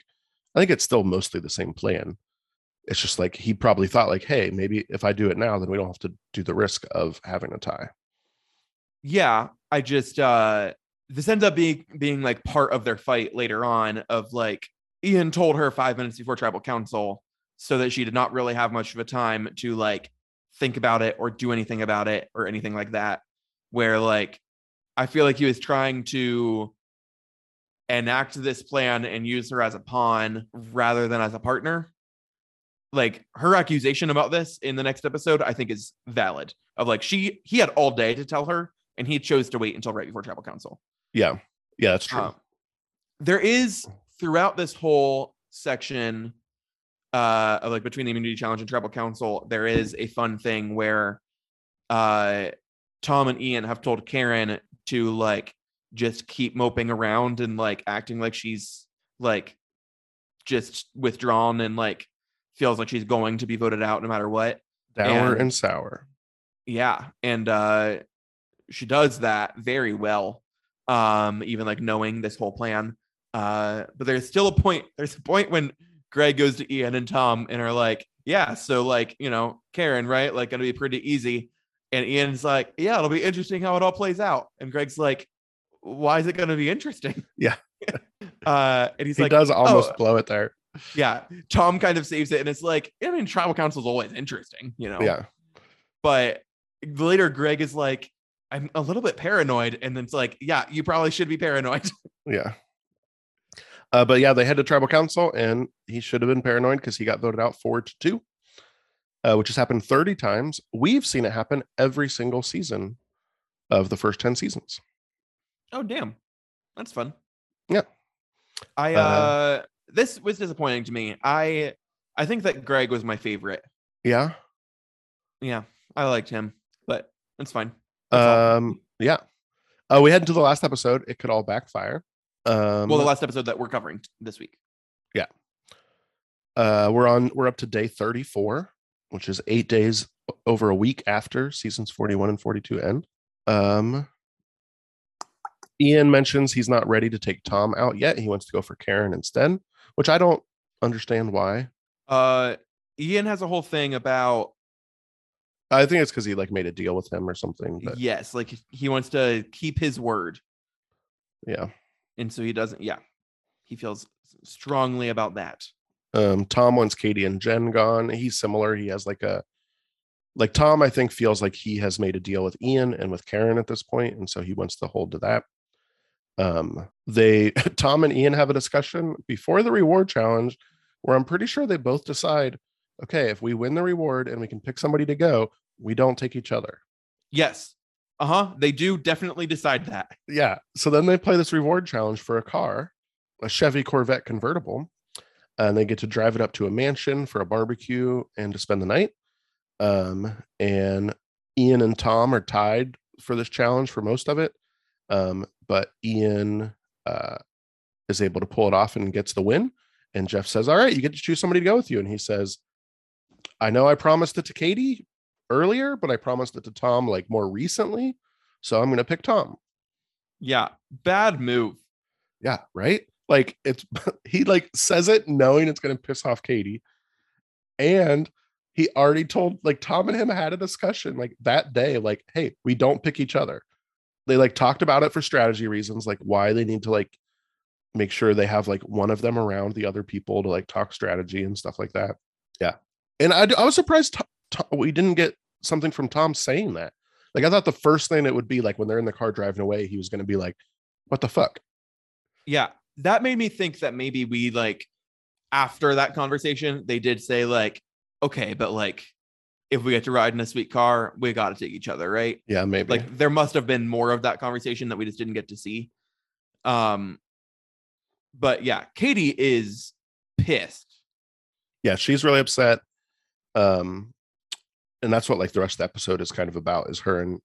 I think it's still mostly the same plan. It's just like he probably thought, like, hey, maybe if I do it now, then we don't have to do the risk of having a tie. yeah i just uh this ends up being being like part of their fight later on of like ian told her five minutes before tribal council so that she did not really have much of a time to like think about it or do anything about it or anything like that where like i feel like he was trying to enact this plan and use her as a pawn rather than as a partner like her accusation about this in the next episode i think is valid. Of like she he had all day to tell her and he chose to wait until right before tribal council. Yeah, yeah, that's true. um, there is throughout this whole section uh of like between the immunity challenge and tribal council there is a fun thing where uh Tom and Ian have told Karen to like just keep moping around and like acting like she's like just withdrawn and like feels like she's going to be voted out no matter what. Dour And- and sour. Yeah, and uh she does that very well. Um even like knowing this whole plan. Uh but there's still a point there's a point when Greg goes to Ian and Tom and are like, "Yeah, so like, you know, Karen, right? Like going to be pretty easy." And Ian's like, "Yeah, it'll be interesting how it all plays out." And Greg's like, "Why is it going to be interesting?" Yeah. uh and he's He like, does almost "Oh, blow it there. Yeah." Tom kind of saves it and it's like, I mean, tribal council is always interesting, you know Yeah. but later greg is like i'm a little bit paranoid and then it's like yeah you probably should be paranoid Yeah. Uh, but yeah, they head to tribal council, and he should have been paranoid because he got voted out four to two, uh, which has happened 30 times. We've seen it happen every single season of the first 10 seasons. oh damn that's fun Yeah. i Uh, uh this was disappointing to me i i think that greg was my favorite Yeah. yeah i liked him but it's fine That's all. Um, yeah. Uh, we head into the last episode. It could all backfire. Um, well the last episode that we're covering this week Yeah. uh, we're on. We're up to day 34, which is eight days over a week after seasons 41 and 42 end. Um, Ian mentions he's not ready to take Tom out yet. He wants to go for Karen instead, which I don't understand why. uh ian has a whole thing about I think it's because he like made a deal with him or something. But yes like he wants to keep his word yeah. and so he doesn't yeah he feels strongly about that Um, Tom wants Katie and Jen gone. He's similar. He has like a like Tom, I think, feels like he has made a deal with Ian and with Karen at this point, and so he wants to hold to that. Um, they Tom and Ian have a discussion before the reward challenge where I'm pretty sure they both decide, okay, if we win the reward and we can pick somebody to go, we don't take each other. Yes. Uh huh. They do definitely decide that. yeah. So then they play this reward challenge for a car, a Chevy Corvette convertible, and they get to drive it up to a mansion for a barbecue and to spend the night. Um, and Ian and Tom are tied for this challenge for most of it. Um, but Ian uh, is able to pull it off and gets the win. And Jeff says, All right, you get to choose somebody to go with you. And he says, I know I promised it to Katie earlier, but I promised it to Tom like more recently. So I'm going to pick Tom. Yeah. Bad move. Yeah, right. Like it's he like says it knowing it's gonna piss off Katie, and he already told like Tom and him had a discussion like that day, like, hey, we don't pick each other. They like talked about it for strategy reasons, like why they need to like make sure they have like one of them around the other people to like talk strategy and stuff like that. Yeah, and I, I was surprised Tom, Tom, we didn't get something from Tom saying that. Like I thought the first thing it would be like when they're in the car driving away, he was gonna be like, "What the fuck." Yeah. That made me think that maybe we like after that conversation, they did say like, okay, but like if we get to ride in a sweet car, we got to take each other, right? Yeah, maybe. Like there must have been more of that conversation that we just didn't get to see. Um, but yeah, Katie is pissed. yeah, she's really upset. Um, and that's what like the rest of the episode is kind of about is her and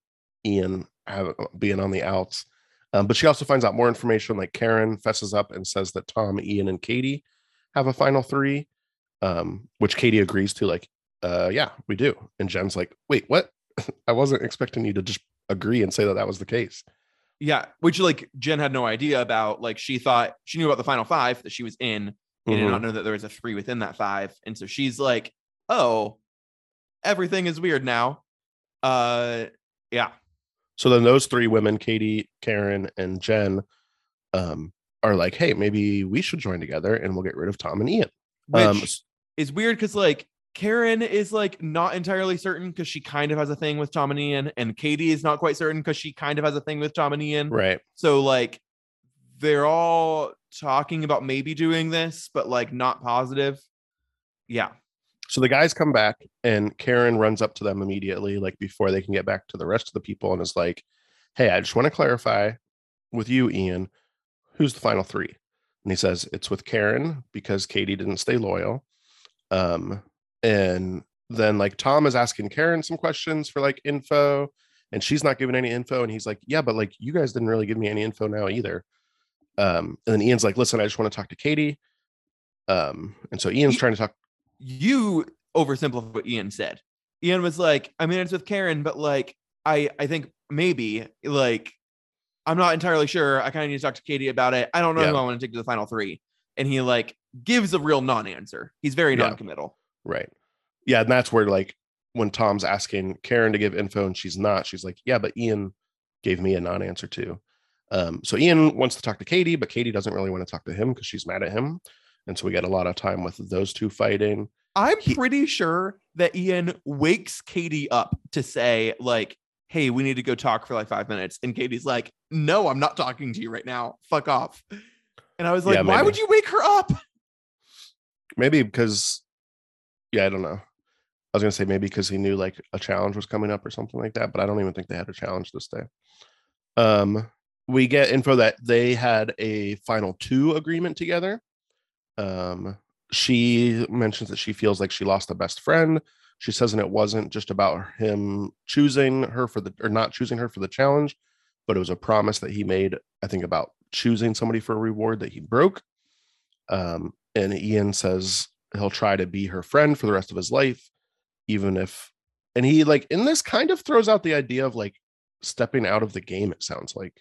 Ian have, being on the outs. Um, but she also finds out more information. Like Karen fesses up and says that Tom, Ian, and Katie have a final three, um, which Katie agrees to. Like, uh, yeah, we do. And Jen's like, wait, what? I wasn't expecting you to just agree and say that that was the case. Yeah, which like Jen had no idea about. Like she thought she knew about the final five that she was in, and did Mhm. not know that there was a three within that five. And so she's like, "Oh, everything is weird now." Uh, yeah, So then those three women, Katie, Karen, and Jen, um, are like, hey, maybe we should join together and we'll get rid of Tom and Ian. which Um, is weird because like Karen is like not entirely certain because she kind of has a thing with Tom and Ian, and Katie is not quite certain because she kind of has a thing with Tom and Ian. Right. So like they're all talking about maybe doing this, but like not positive. Yeah. So the guys come back and Karen runs up to them immediately, like before they can get back to the rest of the people, and is like, Hey, I just want to clarify with you, Ian, who's the final three? And he says, It's with Karen because Katie didn't stay loyal. Um, and then like Tom is asking Karen some questions for like info, and she's not giving any info. And he's like, yeah, but like you guys didn't really give me any info now either. Um, and then Ian's like, listen, I just want to talk to Katie. Um, and so Ian's He- trying to talk. you oversimplified what Ian said. Ian was like, I mean, it's with Karen, but like, I I think maybe like, I'm not entirely sure. I kind of need to talk to Katie about it. I don't know Yeah. who I want to take to the final three. And he like gives a real non-answer. He's very non-committal. Right. Yeah, and that's where like when Tom's asking Karen to give info and she's not, she's like, yeah, but Ian gave me a non-answer too. Um, so Ian wants to talk to Katie, but Katie doesn't really want to talk to him because she's mad at him. And so we get a lot of time with those two fighting. I'm He- pretty sure that Ian wakes Katie up to say like, "Hey, we need to go talk for like five minutes," and Katie's like, "No, I'm not talking to you right now. Fuck off." And I was like, Yeah, "Why would you wake her up?" Maybe because yeah, I don't know. I was gonna say maybe because he knew like a challenge was coming up or something like that, but I don't even think they had a challenge this day. Um, we get info that they had a final two agreement together. Um, she mentions that she feels like she lost a best friend. She says, and it wasn't just about him choosing her for the or not choosing her for the challenge, but it was a promise that he made, I think, about choosing somebody for a reward that he broke. Um, and Ian says he'll try to be her friend for the rest of his life, even if, and he like in this kind of throws out the idea of like stepping out of the game. It sounds like,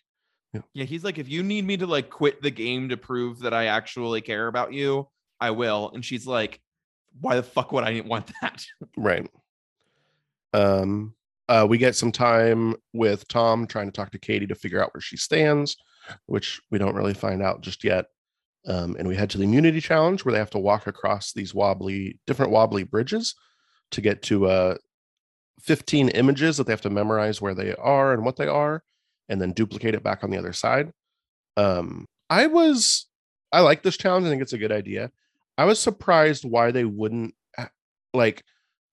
Yeah, he's like, if you need me to like quit the game to prove that I actually care about you, I will. And she's like, why the fuck would I want that? right. Um, uh, we get some time with Tom trying to talk to Katie to figure out where she stands, which we don't really find out just yet. Um, and we head to the immunity challenge where they have to walk across these wobbly, different wobbly bridges to get to uh 15 images that they have to memorize where they are and what they are, and then duplicate it back on the other side. Um, I was, I like this challenge. I think it's a good idea. I was surprised why they wouldn't like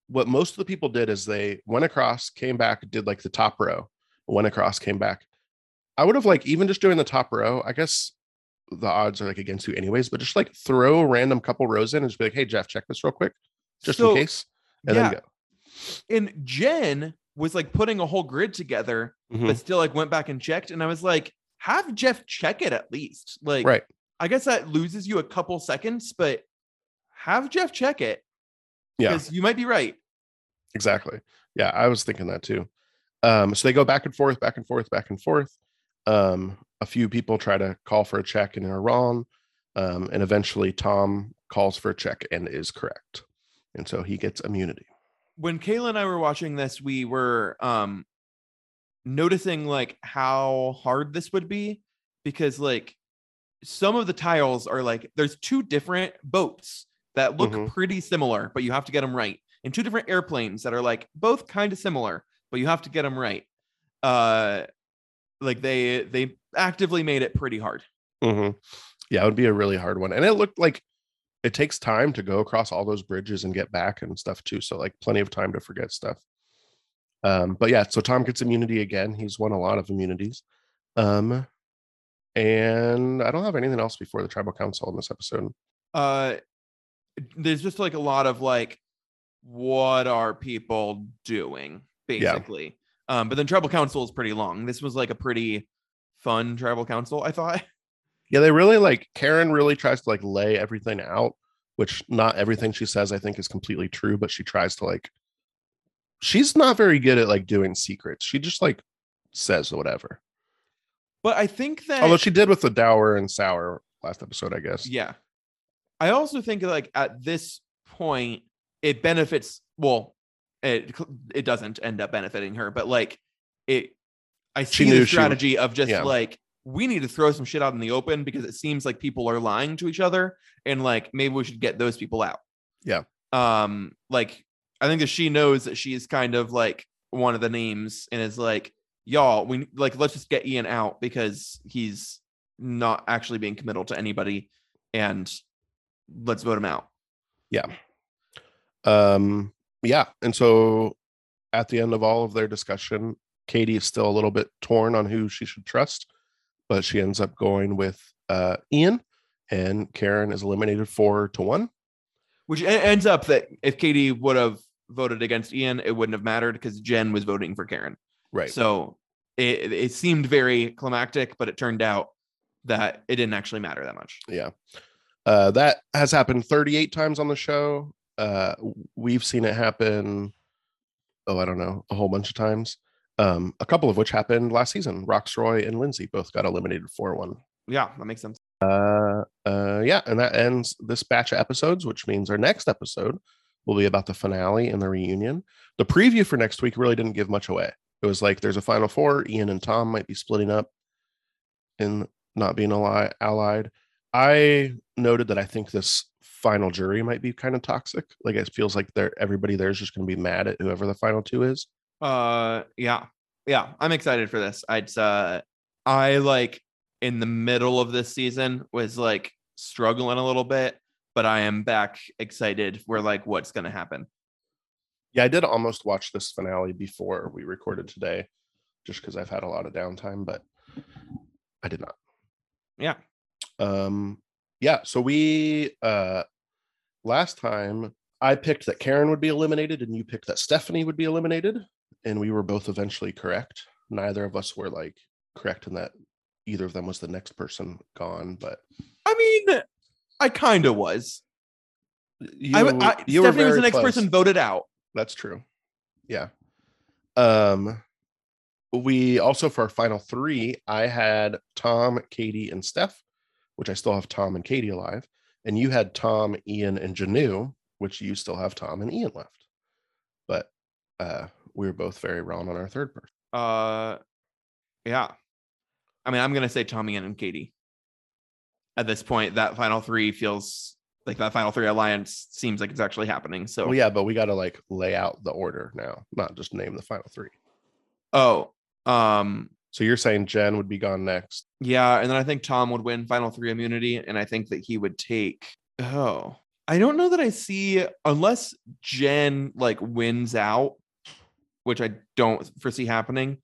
what most of the people did is they went across, came back, did like the top row, went across, came back. I would have like even just doing the top row. I guess the odds are like against you anyways, but just like throw a random couple rows in and just be like, hey Jeff, check this real quick, just So, in case, and yeah. then go. And Jen was like putting a whole grid together, Mhm. but still like went back and checked. And I was like, have Jeff check it at least. Like, Right. I guess that loses you a couple seconds, but have Jeff check it. Yeah. Because you might be right. Exactly. Yeah, I was thinking that too. Um, so they go back and forth, back and forth, back and forth. Um, a few people try to call for a check and are wrong. Um, and eventually Tom calls for a check and is correct. And so he gets immunity. when Kayla and I were watching this, we were um noticing like how hard this would be because like some of the tiles are like there's two different boats that look Mhm. pretty similar, but you have to get them right. And two different airplanes that are like both kind of similar, but you have to get them right. Uh like they they actively made it pretty hard. Mm-hmm. Yeah, it would be a really hard one. And it looked like it takes time to go across all those bridges and get back and stuff too. So like plenty of time to forget stuff. Um, but yeah, so Tom gets immunity again. He's won a lot of immunities. Um, and I don't have anything else before the tribal council in this episode. uh there's just like a lot of like what are people doing Yeah. basically um but then tribal council is pretty long this was like a pretty fun tribal council i thought Yeah, they really like Karen really tries to like lay everything out, which not everything she says I think is completely true, but she tries to like she's not very good at like doing secrets. She just like says whatever. but i think that Although she did with the dour and sour last episode, I guess. yeah i also think like at this point it benefits well it it doesn't end up benefiting her but like it i see the strategy of just yeah. like we need to throw some shit out in the open because it seems like people are lying to each other and like maybe we should get those people out Yeah. um like i think that she knows that she's kind of like one of the names and is like y'all we like let's just get ian out because he's not actually being committal to anybody and let's vote him out Yeah. Um, yeah. And so at the end of all of their discussion, Katie is still a little bit torn on who she should trust, but she ends up going with uh Ian and Karen is eliminated four to one. which ends up that if katie would have voted against ian it wouldn't have mattered because jen was voting for karen Right. So it it seemed very climactic, but it turned out that it didn't actually matter that much. Yeah. Uh, that has happened 38 times on the show. Uh, we've seen it happen, oh, I don't know, a whole bunch of times. Um, a couple of which happened last season. Rocksroy and Lindsay both got eliminated 4 1. Yeah, that makes sense. Uh, uh, yeah, and that ends this batch of episodes, which means our next episode will be about the finale and the reunion. The preview for next week really didn't give much away. It was like there's a final four. Ian and Tom might be splitting up and not being ally- allied. I noted that I think this final jury might be kind of toxic. Like it feels like they're everybody there is just going to be mad at whoever the final two is. Uh yeah. Yeah, I'm excited for this. I'd uh I like in the middle of this season was like struggling a little bit, but I am back excited We're like what's gonna happen. Yeah, I did almost watch this finale before we recorded today, just because I've had a lot of downtime, but I did not. Yeah. Um, yeah, so we uh last time I picked that Karen would be eliminated, and you picked that Stephanie would be eliminated, and we were both eventually correct. Neither of us were like correct in that either of them was the next person gone, but I mean, I kind of was. you, I, I, you were Stephanie was the next close. person voted out. That's true. Yeah. Um we also for our final three, I had Tom, Katie, and Steph, which I still have Tom and Katie alive. And you had Tom, Ian, and Janu, which you still have Tom and Ian left. But uh we were both very wrong on our third person. Uh, yeah. I mean, I'm gonna say Tommy and Katie. At this point, that final three feels like that final three alliance seems like it's actually happening. So, Well, yeah, but we gotta like lay out the order now, not just name the final three. oh, um, So you're saying Jen would be gone next. yeah, and then I think Tom would win final three immunity, and I think that he would take. Oh, I don't know that I see unless Jen like wins out, which I don't foresee happening.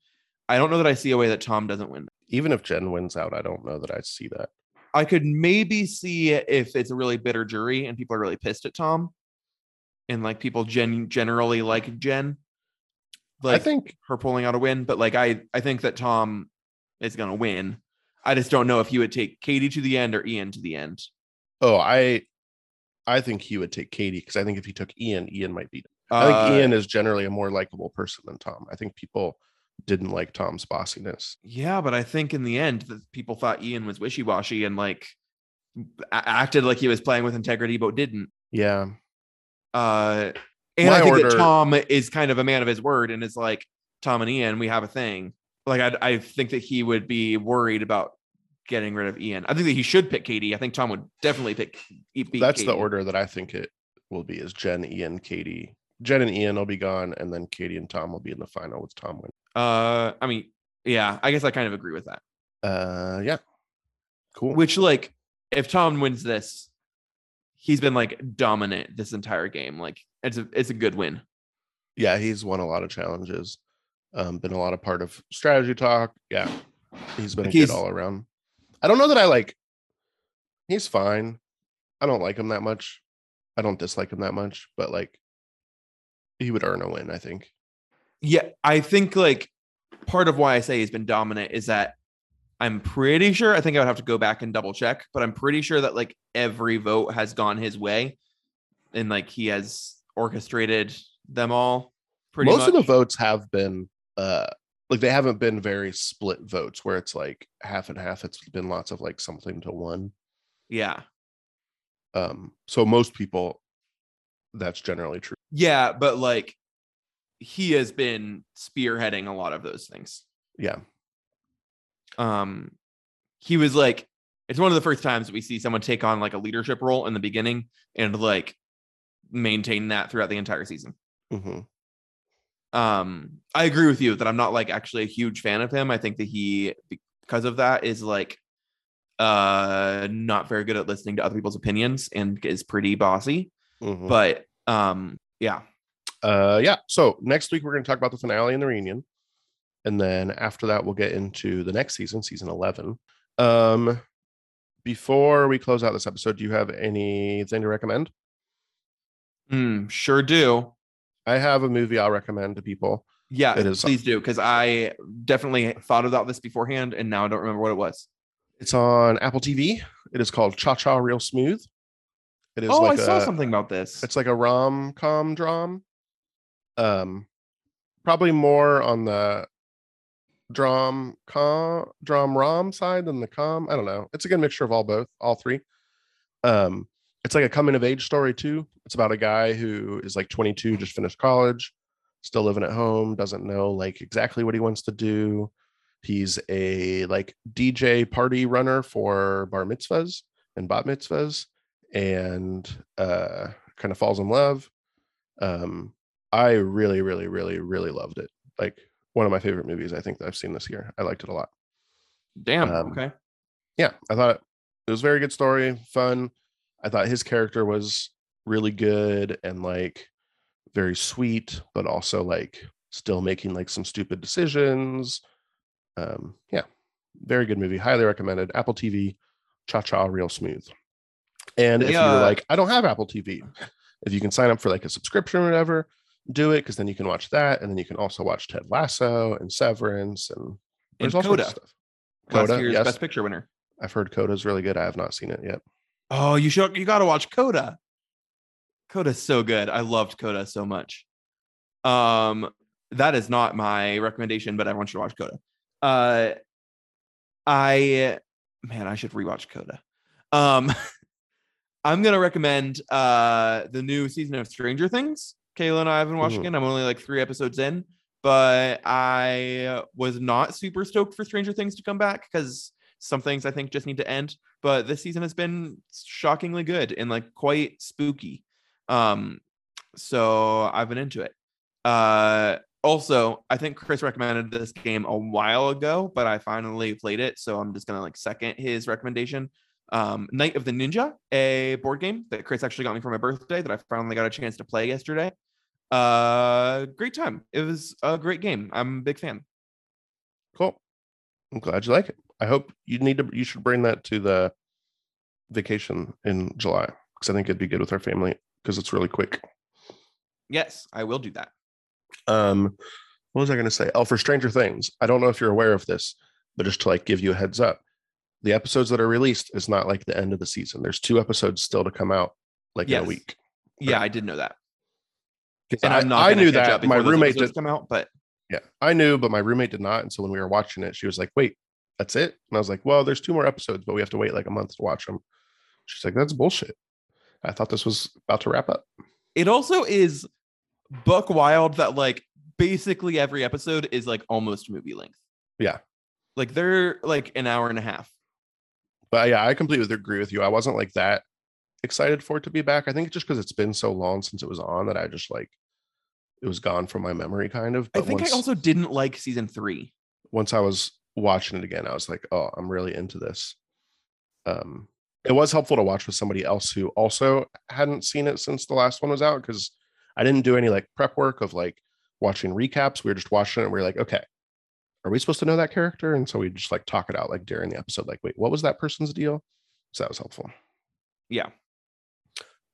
I don't know that I see a way that Tom doesn't win. Even if Jen wins out, I don't know that I see that. I could maybe see if it's a really bitter jury and people are really pissed at Tom, and like people gen- generally like Jen, like I think her pulling out a win. But like I, I think that Tom is gonna win. I just don't know if he would take Katie to the end or Ian to the end. Oh, I I think he would take Katie because I think if he took Ian, Ian might beat him. I think Uh, Ian is generally a more likable person than Tom. I think people didn't like Tom's bossiness. Yeah, but I think in the end that people thought Ian was wishy washy and like acted like he was playing with integrity, but didn't. Yeah. Uh, and My I think order- that Tom is kind of a man of his word and is like Tom and Ian, we have a thing. Like I, I think that he would be worried about getting rid of Ian. I think that he should pick Katie. I think Tom would definitely pick. That's the order that I think it will be is Jen, Ian, Katie. Jen and Ian will be gone, and then Katie and Tom will be in the final with Tom win. Uh, I mean, yeah, I guess I kind of agree with that. Uh yeah. Cool. Which like, if Tom wins this, he's been like dominant this entire game. Like it's a it's a good win. yeah, he's won a lot of challenges. Um, been a lot of part of strategy talk. Yeah. He's been Like, a good all around. I don't know that I like he's fine. I don't like him that much. I don't dislike him that much, but like he would earn a win, I think. Yeah, I think like part of why I say he's been dominant is that I'm pretty sure. I think I would have to go back and double check, but I'm pretty sure that like every vote has gone his way, and like he has orchestrated them all. Pretty much. Most much. of the votes have been uh like they haven't been very split votes where it's like half and half. It's been lots of like something to one. yeah, Um, so most people that's generally true. yeah, but like he has been spearheading a lot of those things. Yeah. um he was like it's one of the first times we see someone take on like a leadership role in the beginning and like maintain that throughout the entire season. Hmm um i agree with you that i'm not like actually a huge fan of him. I think that he because of that is like uh not very good at listening to other people's opinions and is pretty bossy. Hmm but um yeah. Uh yeah. So next week we're going to talk about the finale and the reunion. And then after that we'll get into the next season season 11 um before we close out this episode do you have anything to recommend Mm, sure do i have a movie i'll recommend to people Yeah, It is- please do because I definitely thought about this beforehand and now I don't remember what it was. It's on Apple TV. It is called Cha Cha Real Smooth. It is Oh, like I saw a, something about this. It's like a rom com dram. Um, probably more on the dram com dram rom side than the com. I don't know. It's a good mixture of all both, all three. Um, it's like a coming of age story too. It's about a guy who is like 22, just finished college, still living at home, doesn't know like exactly what he wants to do. He's a like DJ party runner for bar mitzvahs and bat mitzvahs and uh kind of falls in love. Um I really, really, really, really loved it. Like one of my favorite movies I think that I've seen this year. I liked it a lot. Damn. um, okay. Yeah, I thought it was a very good story, fun. I thought his character was really good and like very sweet, but also like still making like some stupid decisions. Um, yeah, very good movie. Highly recommended. Apple TV, Cha Cha Real Smooth. And if you're like, I don't have Apple TV, if you can sign up for like a subscription or whatever, do it because then you can watch that, and then you can also watch Ted Lasso and Severance and And there's all sorts of Coda, last year's yes. Best Picture winner. I've heard Coda's really good. I have not seen it yet. Oh, you should you gotta watch Coda. Coda's so good. I loved Coda so much. Um, that is not my recommendation, but everyone should watch Coda. Uh I man, I should rewatch Coda. Um I'm gonna recommend uh the new season of Stranger Things. Kayla and I have been watching Mhm. it. I'm only like three episodes in, but I was not super stoked for Stranger Things to come back because some things I think just need to end. But this season has been shockingly good and like quite spooky. Um, so I've been into it. Uh, also, I think Chris recommended this game a while ago, but I finally played it, so I'm just gonna like second his recommendation. Um, Night of the Ninja, a board game that Chris actually got me for my birthday that I finally got a chance to play yesterday. Uh, great time. It was a great game. I'm a big fan. Cool. I'm glad you like it. I hope you need to you should bring that to the vacation in July because I think it'd be good with our family because it's really quick. Yes, I will do that. Um what was I gonna say? Oh, for Stranger Things. I don't know if you're aware of this, but just to like give you a heads up, the episodes that are released is not like the end of the season. There's two episodes still to come out like in a week. Yeah, I did know that. And I, I'm not. I knew that my roommate did, come out, but Yeah, I knew, but my roommate did not. And so when we were watching it, she was like, wait, that's it? And I was like, well, there's two more episodes, but we have to wait like a month to watch them. She's like, that's bullshit. I thought this was about to wrap up. it also is buck wild that like basically every episode is like almost movie length. Yeah. Like they're like an hour and a half. But yeah, I completely agree with you. I wasn't like that excited for it to be back. I think just because it's been so long since it was on that I just like it was gone from my memory kind of. I think once, I also didn't like season three. once I was watching it again, I was like, oh, I'm really into this. Um, it was helpful to watch with somebody else who also hadn't seen it since the last one was out because I didn't do any like prep work of like watching recaps. We were just watching it and we were like, okay, are we supposed to know that character? And so we just like talk it out like during the episode, like, wait, what was that person's deal? So that was helpful. Yeah.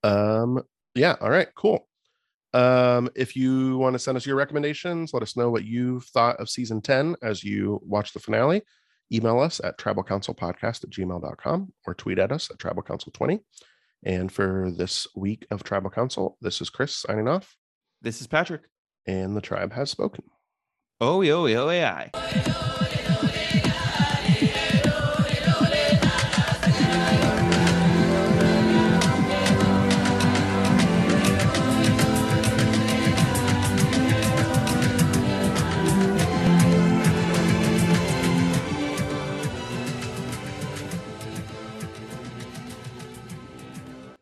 Um, yeah, all right, cool. Um, if you want to send us your recommendations, let us know what you've thought of season 10 as you watch the finale. Email us at tribalcouncilpodcast at gmail.com or tweet at us at tribalcouncil20. And for this week of Tribal Council, this is Chris signing off, This is Patrick. and the tribe has spoken. Oh, yo, yo, AI.